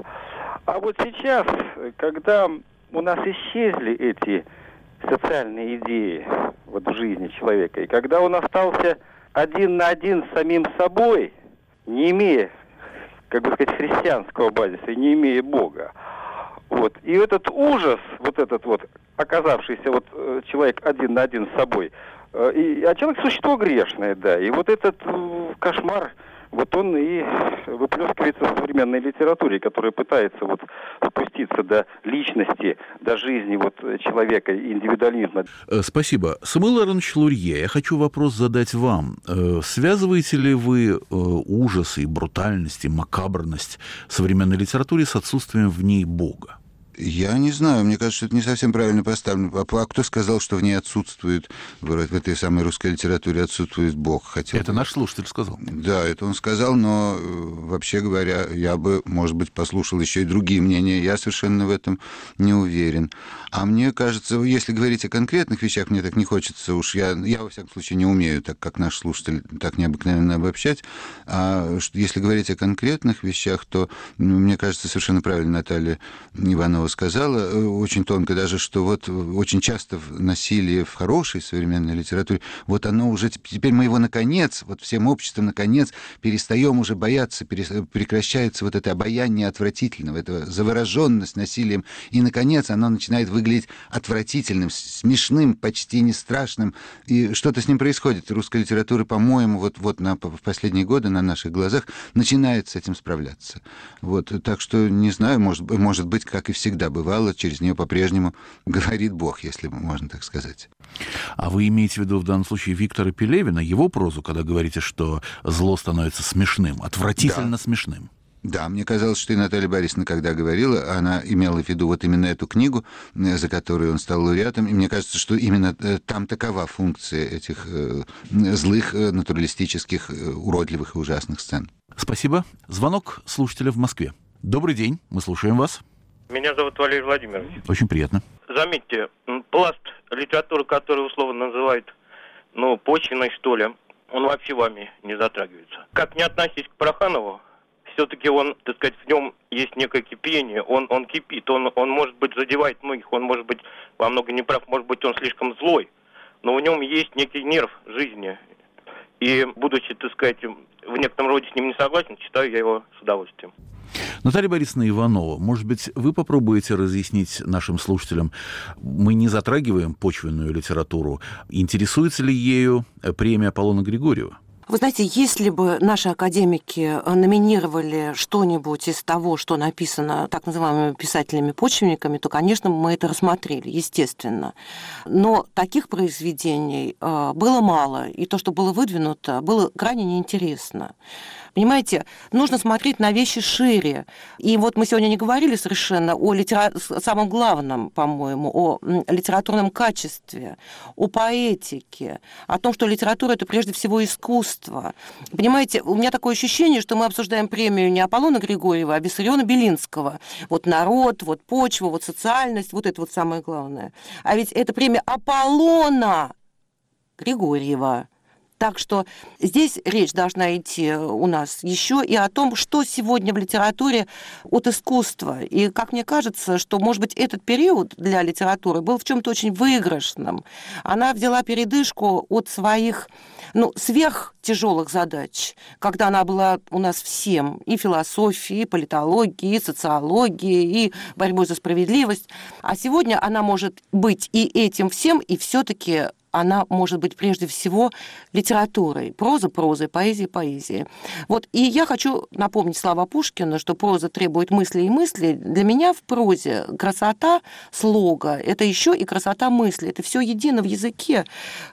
А вот сейчас, когда у нас исчезли эти социальные идеи вот в жизни человека, и когда он остался один на один с самим собой, не имея, как бы сказать, христианского базиса, не имея Бога, вот. И этот ужас, вот этот вот, оказавшийся вот э, человек один на один с собой, э, и, а человек существо грешное, да, и вот этот э, кошмар, вот он и выплескивается в современной литературе, которая пытается вот спуститься до личности, до жизни вот человека, индивидуализма. Спасибо. Самуил Аронович Лурье, я хочу вопрос задать вам. Связываете ли вы ужас и брутальность, и макабрность современной литературы с отсутствием в ней Бога? Я не знаю, мне кажется, это не совсем правильно поставлено. А, а кто сказал, что в ней отсутствует, в этой самой русской литературе отсутствует Бог? Хотел это бы... наш слушатель сказал. Да, это он сказал, но э, вообще говоря, я бы, может быть, послушал еще и другие мнения. Я совершенно в этом не уверен. А мне кажется, если говорить о конкретных вещах, мне так не хочется уж. Я, я во всяком случае, не умею, так как наш слушатель, так необыкновенно обобщать. А если говорить о конкретных вещах, то, мне кажется, совершенно правильно Наталья Иванова сказала, э, очень тонко даже, что вот очень часто насилие в хорошей современной литературе, вот оно уже, теперь мы его наконец, вот всем обществом наконец перестаем уже бояться, прекращается вот это обаяние отвратительного, эта завороженность насилием, и наконец оно начинает выглядеть отвратительным, смешным, почти не страшным, и что-то с ним происходит. Русская литература, по-моему, вот, вот на, в последние годы на наших глазах начинает с этим справляться. Вот, так что, не знаю, может, может быть, как и всегда, всегда бывало, через нее по-прежнему говорит Бог, если можно так сказать. А вы имеете в виду в данном случае Виктора Пелевина, его прозу, когда говорите, что зло становится смешным, отвратительно да. смешным? Да, мне казалось, что и Наталья Борисовна, когда говорила, она имела в виду вот именно эту книгу, э, за которую он стал лауреатом, и мне кажется, что именно э, там такова функция этих э, злых, натуралистических, уродливых и ужасных сцен. Спасибо. Звонок слушателя в Москве. Добрый день, мы слушаем вас. Меня зовут Валерий Владимирович. Очень приятно. Заметьте, пласт литературы, который условно называют, ну, почвенной, что ли, он вообще вами не затрагивается. Как не относись к Проханову, все-таки он, так сказать, в нем есть некое кипение, он, он кипит, он, он, может быть, задевает многих, он, может быть, во много не прав, может быть, он слишком злой, но в нем есть некий нерв жизни. И, будучи, так сказать, в некотором роде с ним не согласен, читаю я его с удовольствием. Наталья Борисовна Иванова, может быть, вы попробуете разъяснить нашим слушателям, мы не затрагиваем почвенную литературу, интересуется ли ею премия Аполлона Григорьева? Вы знаете, если бы наши академики номинировали что-нибудь из того, что написано так называемыми писателями-почвенниками, то, конечно, мы это рассмотрели, естественно. Но таких произведений э, было мало, и то, что было выдвинуто, было крайне неинтересно. Понимаете, нужно смотреть на вещи шире. И вот мы сегодня не говорили совершенно о литера... самом главном, по-моему, о литературном качестве, о поэтике, о том, что литература – это прежде всего искусство. Понимаете, у меня такое ощущение, что мы обсуждаем премию не Аполлона Григорьева, а Виссариона Белинского. Вот народ, вот почва, вот социальность, вот это вот самое главное. А ведь это премия Аполлона Григорьева. Так что здесь речь должна идти у нас еще и о том, что сегодня в литературе от искусства. И как мне кажется, что, может быть, этот период для литературы был в чем-то очень выигрышным. Она взяла передышку от своих ну, сверх тяжелых задач, когда она была у нас всем, и философией, и политологией, и социологией, и борьбой за справедливость. А сегодня она может быть и этим всем, и все-таки она может быть прежде всего литературой. Проза прозой, поэзия поэзией. Вот, и я хочу напомнить слова Пушкина, что проза требует мысли и мысли. Для меня в прозе красота слога – это еще и красота мысли. Это все едино в языке.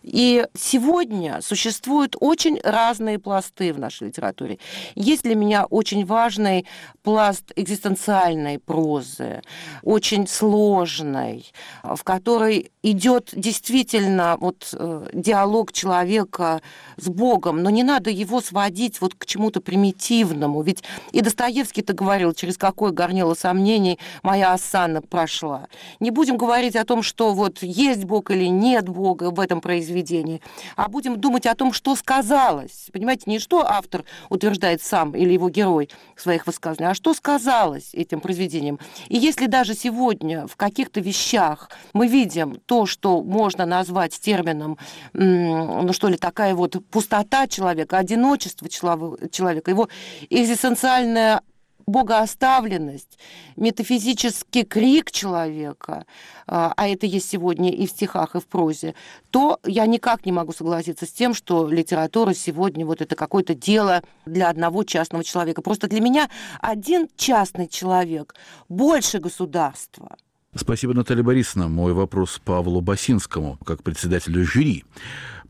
И сегодня существуют очень разные пласты в нашей литературе. Есть для меня очень важный пласт экзистенциальной прозы, очень сложной, в которой идет действительно вот э, диалог человека с Богом, но не надо его сводить вот к чему-то примитивному. Ведь и Достоевский-то говорил, через какое горнило сомнений моя осанна прошла. Не будем говорить о том, что вот есть Бог или нет Бога в этом произведении, а будем думать о том, что сказалось. Понимаете, не что автор утверждает сам или его герой в своих высказываниях, а что сказалось этим произведением. И если даже сегодня в каких-то вещах мы видим то, что можно назвать термином, ну что ли, такая вот пустота человека, одиночество человека, его экзистенциальная богооставленность, метафизический крик человека, а, а это есть сегодня и в стихах, и в прозе, то я никак не могу согласиться с тем, что литература сегодня вот это какое-то дело для одного частного человека. Просто для меня один частный человек больше государства – Спасибо, Наталья Борисовна. Мой вопрос Павлу Басинскому, как председателю жюри.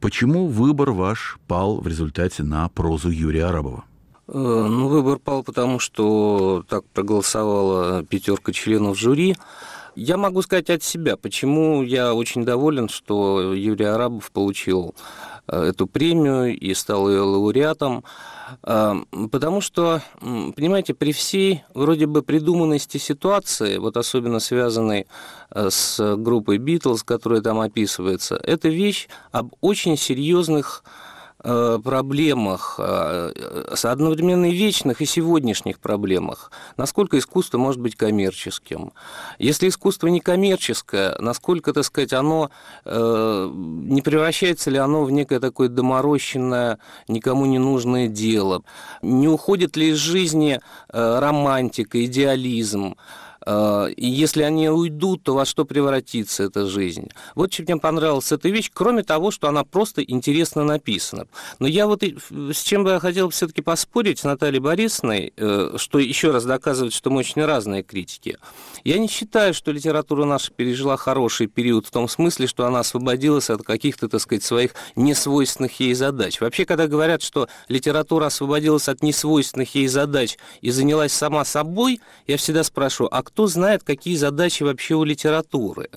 Почему выбор ваш пал в результате на прозу Юрия Арабова? Э, ну, выбор пал потому, что так проголосовала пятерка членов жюри. Я могу сказать от себя, почему я очень доволен, что Юрий Арабов получил эту премию и стал ее лауреатом. Потому что, понимаете, при всей вроде бы придуманности ситуации, вот особенно связанной э, с группой Битлз, которая там описывается, это вещь об очень серьезных Э, проблемах, э, одновременно и вечных, и сегодняшних проблемах. Насколько искусство может быть коммерческим? Если искусство не коммерческое, насколько, так сказать, оно э, не превращается ли оно в некое такое доморощенное, никому не нужное дело? Не уходит ли из жизни романтика, идеализм? А, и если они уйдут, то во что превратится эта жизнь? Вот чем мне понравилась эта вещь, кроме того, что она просто интересно написана. Но я вот с чем бы я хотел все-таки поспорить с Натальей Борисовной, э, что еще раз доказывает, что мы очень разные критики. Я не считаю, что литература наша пережила хороший период в том смысле, что она освободилась от каких-то, так сказать, своих несвойственных ей задач. Вообще, когда говорят, что литература освободилась от несвойственных ей задач и занялась сама собой, я всегда спрашиваю, а кто кто знает, какие задачи вообще у литературы.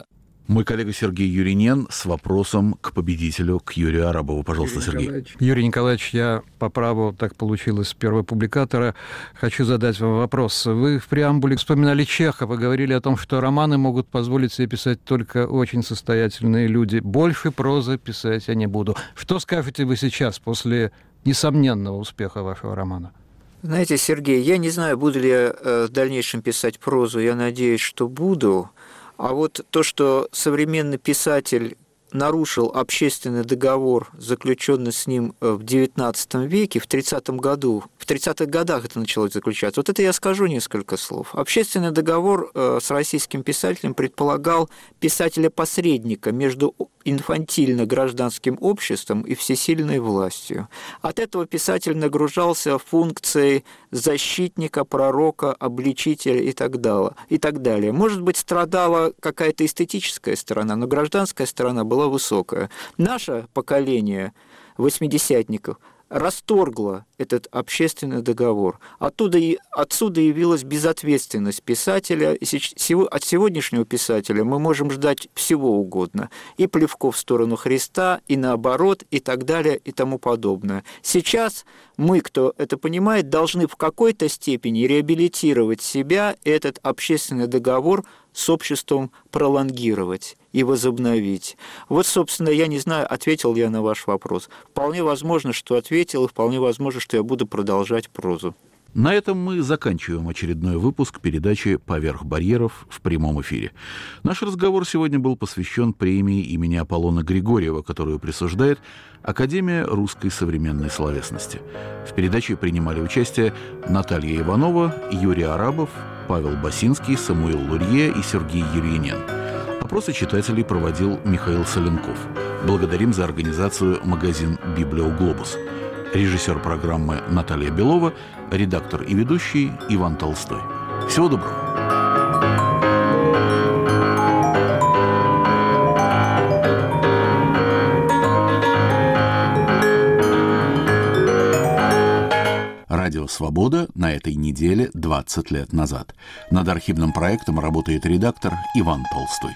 Мой коллега Сергей Юринен с вопросом к победителю, к Юрию Арабову. Пожалуйста, Юрий Сергей. Николаевич. Юрий Николаевич, я по праву, так получилось, первого публикатора, хочу задать вам вопрос. Вы в преамбуле вспоминали Чехова, говорили о том, что романы могут позволить себе писать только очень состоятельные люди. Больше прозы писать я не буду. Что скажете вы сейчас после несомненного успеха вашего романа? Знаете, Сергей, я не знаю, буду ли я э, в дальнейшем писать прозу, я надеюсь, что буду. А вот то, что современный писатель нарушил общественный договор, заключенный с ним э, в XIX веке, в 30 году, в 30-х годах это началось заключаться. Вот это я скажу несколько слов. Общественный договор э, с российским писателем предполагал писателя-посредника между инфантильно-гражданским обществом и всесильной властью. От этого писатель нагружался функцией защитника, пророка, обличителя и так далее. И так далее. Может быть, страдала какая-то эстетическая сторона, но гражданская сторона была высокая. Наше поколение восьмидесятников расторгла этот общественный договор. Оттуда и, отсюда явилась безответственность писателя. От сегодняшнего писателя мы можем ждать всего угодно. И плевков в сторону Христа, и наоборот, и так далее, и тому подобное. Сейчас мы, кто это понимает, должны в какой-то степени реабилитировать себя, этот общественный договор с обществом пролонгировать и возобновить. Вот, собственно, я не знаю, ответил я на ваш вопрос. Вполне возможно, что ответил, и вполне возможно, что я буду продолжать прозу. На этом мы заканчиваем очередной выпуск передачи «Поверх барьеров» в прямом эфире. Наш разговор сегодня был посвящен премии имени Аполлона Григорьева, которую присуждает Академия русской современной словесности. В передаче принимали участие Наталья Иванова, Юрий Арабов, Павел Басинский, Самуил Лурье и Сергей Юрьянин. Опросы читателей проводил Михаил Соленков. Благодарим за организацию магазин «Библиоглобус». Режиссер программы Наталья Белова, редактор и ведущий Иван Толстой. Всего доброго. Радио «Свобода» на этой неделе 20 лет назад. Над архивным проектом работает редактор Иван Толстой.